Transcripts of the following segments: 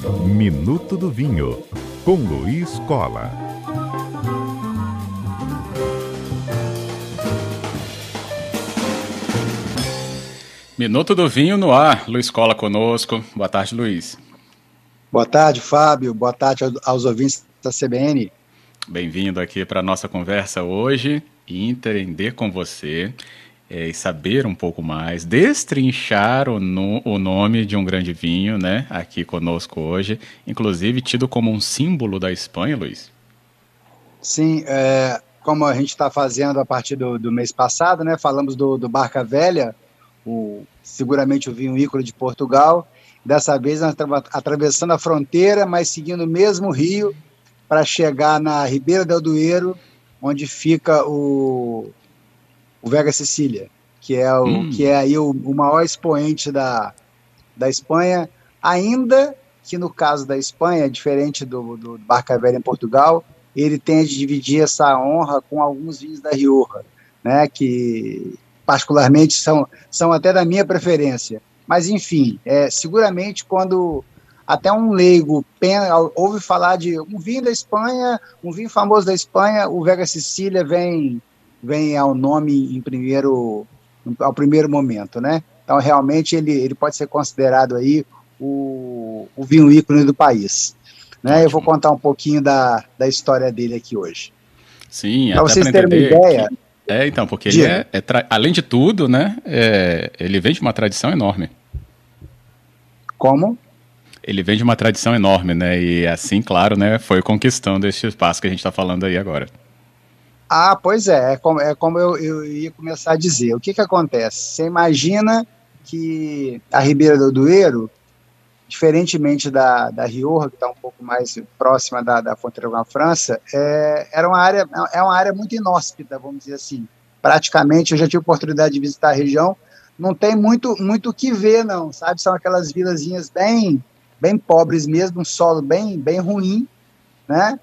Minuto do Vinho, com Luiz Cola. Minuto do Vinho no ar. Luiz Cola conosco. Boa tarde, Luiz. Boa tarde, Fábio. Boa tarde aos ouvintes da CBN. Bem-vindo aqui para a nossa conversa hoje e entender com você é, e saber um pouco mais, destrinchar o, no, o nome de um grande vinho, né, aqui conosco hoje, inclusive tido como um símbolo da Espanha, Luiz. Sim, é, como a gente está fazendo a partir do, do, mês passado, né, falamos do, do Barca Velha, o, seguramente o vinho ícone de Portugal, dessa vez nós estamos atravessando a fronteira, mas seguindo o mesmo rio, para chegar na Ribeira del Duero, onde fica o, o Vega Sicília, que é, o, hum. que é aí o, o maior expoente da, da Espanha, ainda que no caso da Espanha, diferente do, do Barca Velha em Portugal, ele tem de dividir essa honra com alguns vinhos da Rioja, né, que particularmente são, são até da minha preferência. Mas, enfim, é, seguramente quando até um leigo pena, ouve falar de um vinho da Espanha, um vinho famoso da Espanha, o Vega Sicília vem vem ao nome em primeiro ao primeiro momento, né? Então realmente ele, ele pode ser considerado aí o, o vinho ícone do país. Né? Eu vou contar um pouquinho da, da história dele aqui hoje. Sim, até vocês terem uma ideia. Que... É, então, porque ele é, é tra... além de tudo, né? É, ele vem de uma tradição enorme. Como? ele vem de uma tradição enorme, né? E assim, claro, né, foi conquistando esse espaço que a gente está falando aí agora. Ah, pois é, é como, é como eu, eu, ia começar a dizer. O que, que acontece? Você imagina que a Ribeira do Dueiro, diferentemente da, da Rioja, que está um pouco mais próxima da, da fronteira com a França, é, era uma área, é uma área muito inóspita, vamos dizer assim. Praticamente, eu já tive oportunidade de visitar a região, não tem muito muito o que ver, não, sabe? São aquelas vilazinhas bem bem pobres mesmo, um solo bem, bem ruim, né?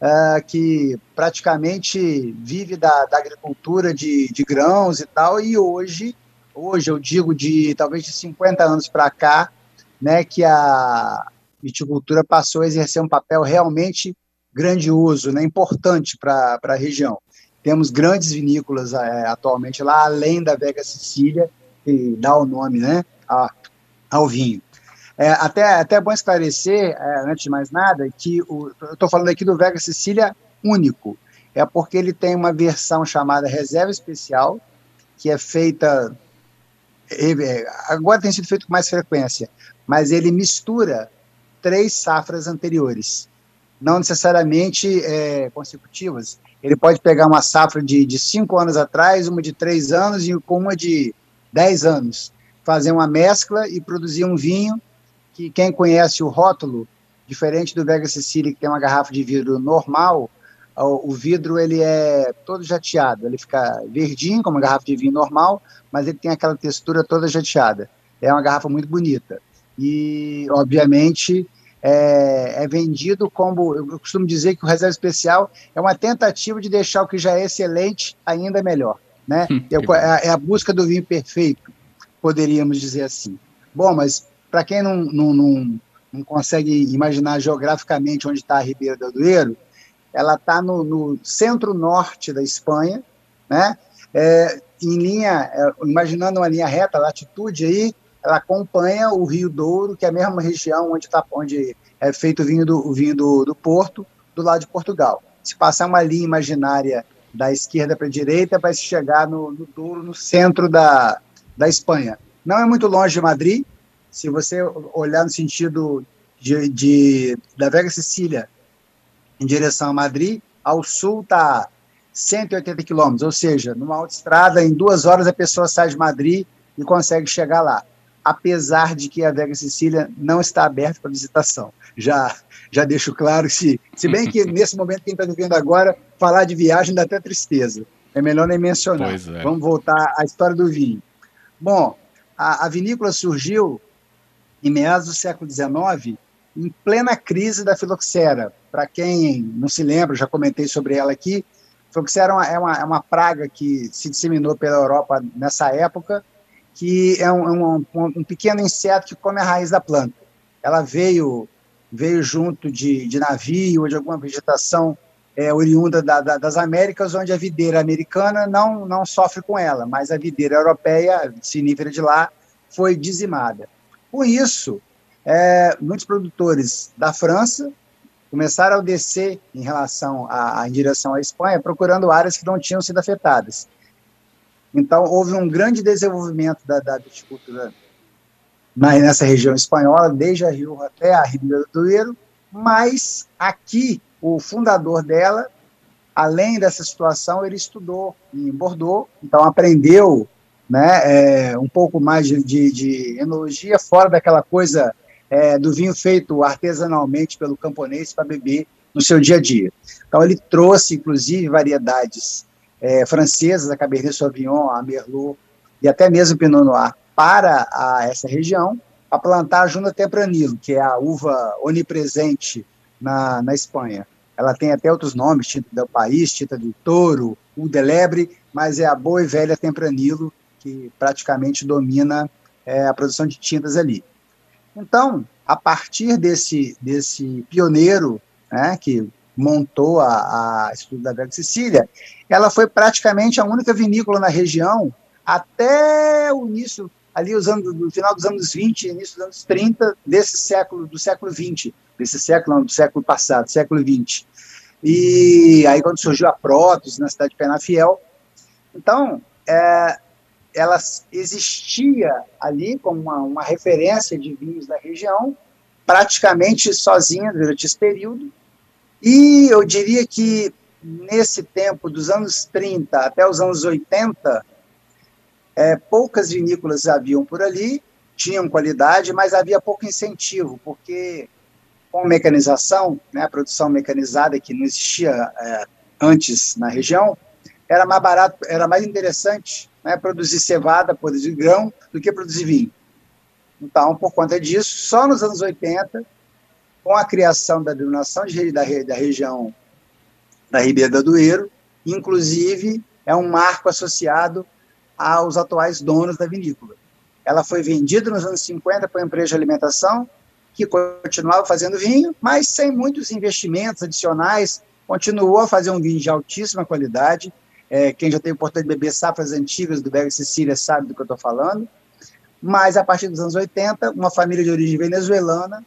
Uh, que praticamente vive da, da agricultura de, de, grãos e tal, e hoje, hoje eu digo de talvez de 50 anos para cá, né, que a viticultura passou a exercer um papel realmente grandioso, né, importante para a região. Temos grandes vinícolas é, atualmente lá, além da Vega Sicília, que dá o nome né, a, ao vinho. É, até, até é bom esclarecer, é, antes de mais nada, que o, eu estou falando aqui do Vega Sicília único. É porque ele tem uma versão chamada reserva especial, que é feita. É, agora tem sido feito com mais frequência, mas ele mistura três safras anteriores, não necessariamente é, consecutivas. Ele pode pegar uma safra de, de cinco anos atrás, uma de três anos e com uma de dez anos, fazer uma mescla e produzir um vinho que quem conhece o rótulo, diferente do Vega Sicília, que tem uma garrafa de vidro normal, o vidro ele é todo jateado, ele fica verdinho, como uma garrafa de vinho normal, mas ele tem aquela textura toda jateada. É uma garrafa muito bonita. E, obviamente, é, é, vendido como. Eu costumo dizer que o reserva especial é uma tentativa de deixar o que já é excelente ainda melhor. Né? Hum, é, é, a busca do vinho perfeito, poderíamos dizer assim. Bom, mas para quem não, não, não, não, consegue imaginar geograficamente onde está a Ribeira do Duero, ela está no, no centro-norte da Espanha, né? É, em linha, é, imaginando uma linha reta, latitude aí, ela acompanha o Rio Douro, que é a mesma região onde, tá, onde é feito o vinho, do, o vinho do, do Porto, do lado de Portugal. Se passar uma linha imaginária da esquerda para a direita, vai se chegar no, no Douro, no centro da, da Espanha. Não é muito longe de Madrid, se você olhar no sentido de, de da Vega Sicília em direção a Madrid, ao sul está 180 quilômetros, ou seja, numa autoestrada, em duas horas a pessoa sai de Madrid e consegue chegar lá. Apesar de que a Vega Sicília não está aberta para visitação. Já, já deixo claro, se, se bem que nesse momento quem está vivendo agora, falar de viagem dá até tristeza. É melhor nem mencionar. É. Vamos voltar à história do vinho. Bom, a, a vinícola surgiu em meados do século XIX, em plena crise da filoxera. Para quem não se lembra, já comentei sobre ela aqui, filoxera é uma, é uma, é uma praga que se disseminou pela Europa nessa época, que é um, é um, um, pequeno inseto que come a raiz da planta. Ela veio veio junto de, de navio ou de alguma vegetação é, oriunda da, da, das Américas, onde a videira americana não, não sofre com ela, mas a videira europeia, sinífera de lá, foi dizimada. Com isso, é, muitos produtores da França começaram a descer em relação a, a, em direção à Espanha, procurando áreas que não tinham sido afetadas. Então, houve um grande desenvolvimento da, viticultura nessa região espanhola, desde a Rio até a Ribeira do Duero, mas aqui, o fundador dela, além dessa situação, ele estudou em Bordeaux, então aprendeu né, é, um pouco mais de, de, de enologia, fora daquela coisa é, do vinho feito artesanalmente pelo camponês para beber no seu dia a dia. Então, ele trouxe, inclusive, variedades é, francesas, a Cabernet Sauvignon, a Merlot e até mesmo Pinot Noir, para a, essa região, a plantar a Tempranillo, que é a uva onipresente na, na Espanha. Ela tem até outros nomes, Tinta do País, Tinta do Touro, Udelebre, mas é a boa e velha Tempranillo que praticamente domina é, a produção de tintas ali. Então, a partir desse, desse pioneiro né, que montou a, a Estudo da Vega Sicília, ela foi praticamente a única vinícola na região até o início, ali os anos, no final dos anos 20, início dos anos 30 desse século, do século 20, desse século, não, do século passado, século 20. E aí quando surgiu a Protos, na cidade de Penafiel, então, é, ela existia ali como uma, uma referência de vinhos da região, praticamente sozinha durante esse período. E eu diria que nesse tempo, dos anos 30 até os anos 80, é, poucas vinícolas haviam por ali, tinham qualidade, mas havia pouco incentivo, porque com mecanização, né, a produção mecanizada que não existia é, antes na região, era mais barato, era mais interessante né, produzir cevada, produzir grão, do que produzir vinho. Então, por conta disso, só nos anos 80, com a criação da denominação de, da, da região da Ribeira do Duero, inclusive é um marco associado aos atuais donos da vinícola. Ela foi vendida nos anos 50 para uma empresa de alimentação, que continuava fazendo vinho, mas sem muitos investimentos adicionais, continuou a fazer um vinho de altíssima qualidade, é, quem já teve oportunidade de beber safras antigas do Berg Sicília sabe do que eu estou falando. Mas, a partir dos anos 80, uma família de origem venezuelana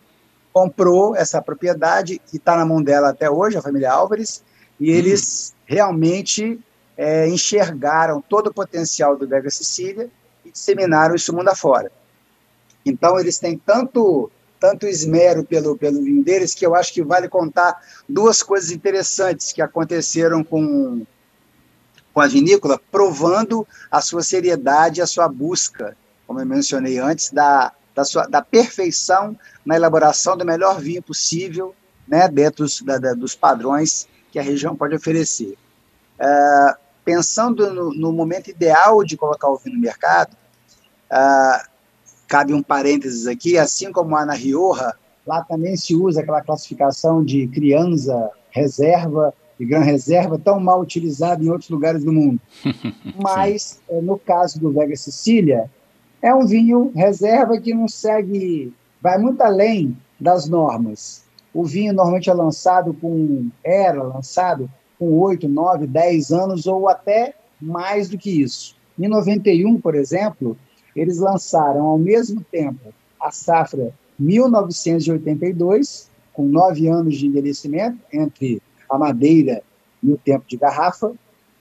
comprou essa propriedade e está na mão dela até hoje, a família Álvares, e uhum. eles realmente é, enxergaram todo o potencial do Berg Sicília e disseminaram isso mundo afora. Então, eles têm tanto tanto esmero pelo, pelo vinho deles que eu acho que vale contar duas coisas interessantes que aconteceram com, com a vinícola, provando a sua seriedade, a sua busca, como eu mencionei antes, da, da, sua, da perfeição na elaboração do melhor vinho possível, né, dentro dos, da, dos padrões que a região pode oferecer. Uh, pensando no, no, momento ideal de colocar o vinho no mercado, uh, cabe um parênteses aqui, assim como a na Rioja, lá também se usa aquela classificação de criança, reserva de Gran Reserva, tão mal utilizado em outros lugares do mundo. Mas, eh, no caso do Vega Sicília, é um vinho reserva que não segue, vai muito além das normas. O vinho normalmente é lançado com, era lançado com 8, 9, 10 anos ou até mais do que isso. Em 91, por exemplo, eles lançaram ao mesmo tempo a safra 1982, com nove anos de envelhecimento, entre a madeira e o tempo de garrafa,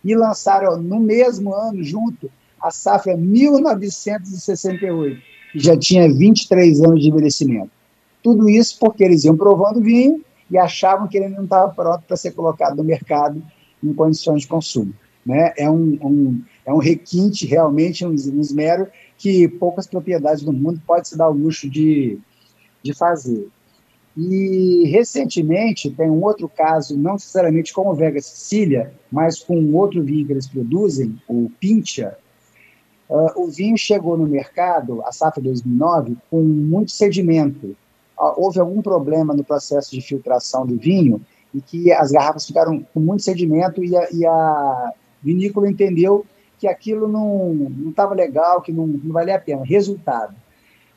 e lançaram no mesmo ano, junto, a safra 1968, que já tinha 23 anos de envelhecimento. Tudo isso porque eles iam provando vinho e achavam que ele não estava pronto para ser colocado no mercado em condições de consumo. Né? É, um, um, é um requinte, realmente, um, um esmero que poucas propriedades do mundo podem se dar o luxo de, de fazer. E recentemente tem um outro caso, não necessariamente com o Vega Sicília, mas com outro vinho que eles produzem, o Pincha. Uh, o vinho chegou no mercado, a safra 2009, com muito sedimento. Uh, houve algum problema no processo de filtração do vinho e que as garrafas ficaram com muito sedimento e a, e a vinícola entendeu que aquilo não estava legal, que não, não valia a pena. Resultado,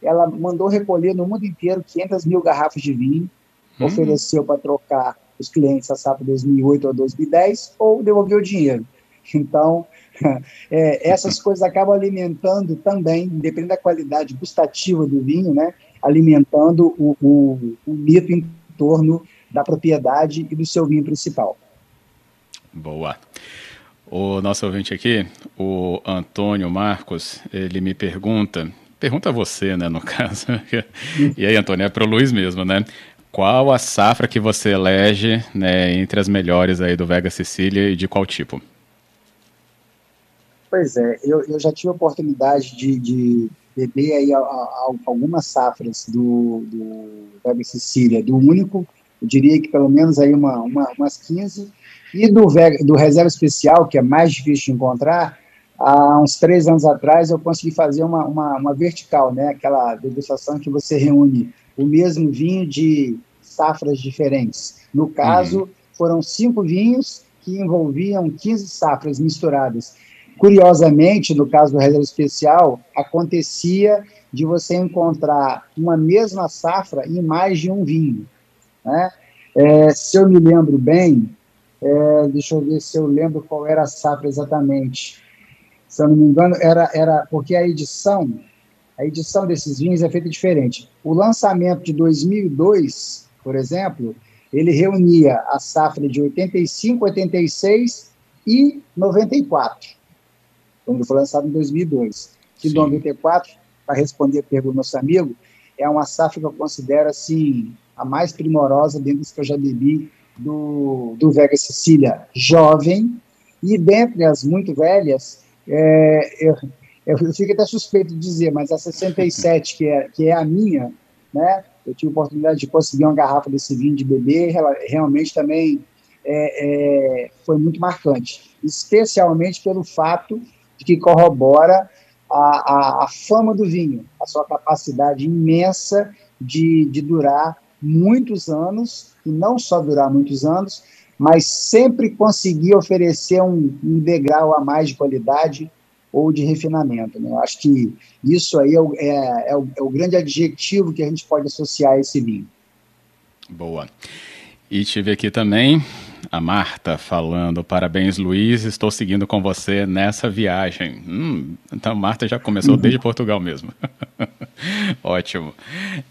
ela mandou recolher no mundo inteiro 500 mil garrafas de vinho hum. ofereceu para trocar os clientes a safra 2008 ou 2010 ou devolveu o dinheiro. Então, é, essas coisas acabam alimentando também, independente da qualidade gustativa do vinho, né, alimentando o, o, o mito em torno da propriedade e do seu vinho principal. Boa. O nosso ouvinte aqui, o Antônio Marcos, ele me pergunta, pergunta a você, né, no caso. e aí, Antônio, é para o Luiz mesmo, né? Qual a safra que você elege né, entre as melhores aí do Vega Sicília e de qual tipo? Pois é, eu, eu já tive a oportunidade de, de beber aí a, a, algumas safras do, do Vega Sicília, do único, eu diria que pelo menos aí uma, uma, umas 15, e do, Vega, do Reserva Especial, que é mais difícil de encontrar, há uns três anos atrás eu consegui fazer uma, uma, uma vertical, né, aquela degustação que você reúne o mesmo vinho de safras diferentes. No caso, uhum. foram cinco vinhos que envolviam 15 safras misturadas. Curiosamente, no caso do reserva especial, acontecia de você encontrar uma mesma safra em mais de um vinho. Né? É, se eu me lembro bem, é, deixa eu ver se eu lembro qual era a safra exatamente. Se eu não me engano, era, era porque a edição, a edição desses vinhos é feita diferente. O lançamento de 2002, por exemplo, ele reunia a safra de 85, 86 e 94 quando foi lançado em 2002. Que 94, para responder a pergunta do nosso amigo, é uma safra que eu considero assim a mais primorosa dentro dos que eu já bebi do, do Vega Sicília jovem, e dentre as muito velhas, é, eu, eu fico até suspeito de dizer, mas a 67, que é, que é a minha, né, eu tive a oportunidade de conseguir uma garrafa desse vinho de beber, realmente também é, é, foi muito marcante, especialmente pelo fato que corrobora a, a, a, fama do vinho, a sua capacidade imensa de, de durar muitos anos, e não só durar muitos anos, mas sempre conseguir oferecer um, um degrau a mais de qualidade ou de refinamento. Né? Eu acho que isso aí é o, é, é, o, é o grande adjetivo que a gente pode associar a esse vinho. Boa. E tive aqui também a Marta falando: Parabéns, Luiz, estou seguindo com você nessa viagem. Hum, então, a Marta já começou desde Portugal mesmo. Ótimo.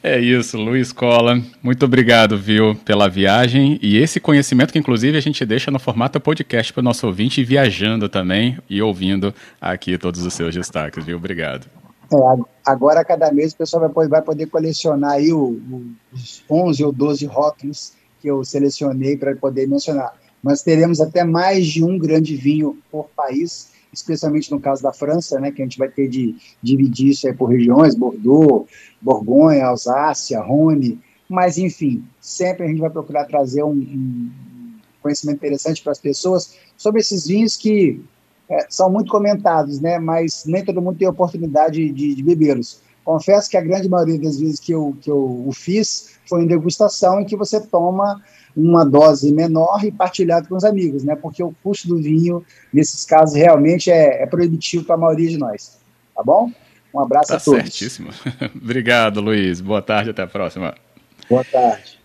É isso, Luiz Cola. Muito obrigado, viu, pela viagem e esse conhecimento que, inclusive, a gente deixa no formato podcast para o nosso ouvinte viajando também e ouvindo aqui todos os seus destaques, viu? Obrigado. É, agora, cada mês, o pessoal vai poder, vai poder colecionar aí os 11 ou 12 rótulos que eu selecionei para poder mencionar. Nós teremos até mais de um grande vinho por país, especialmente no caso da França, né, que a gente vai ter de dividir isso por regiões, Bordeaux, Borgonha, Alsácia, Rhône, mas enfim, sempre a gente vai procurar trazer um, um conhecimento interessante para as pessoas sobre esses vinhos que é, são muito comentados, né, mas nem todo mundo tem oportunidade de, de bebê-los. Confesso que a grande maioria das vezes que eu, que eu o fiz foi em degustação, em que você toma uma dose menor e partilhado com os amigos, né? Porque o custo do vinho, nesses casos, realmente é, é proibitivo para a maioria de nós. Tá bom? Um abraço tá a todos. Certíssimo. Obrigado, Luiz. Boa tarde, até a próxima. Boa tarde.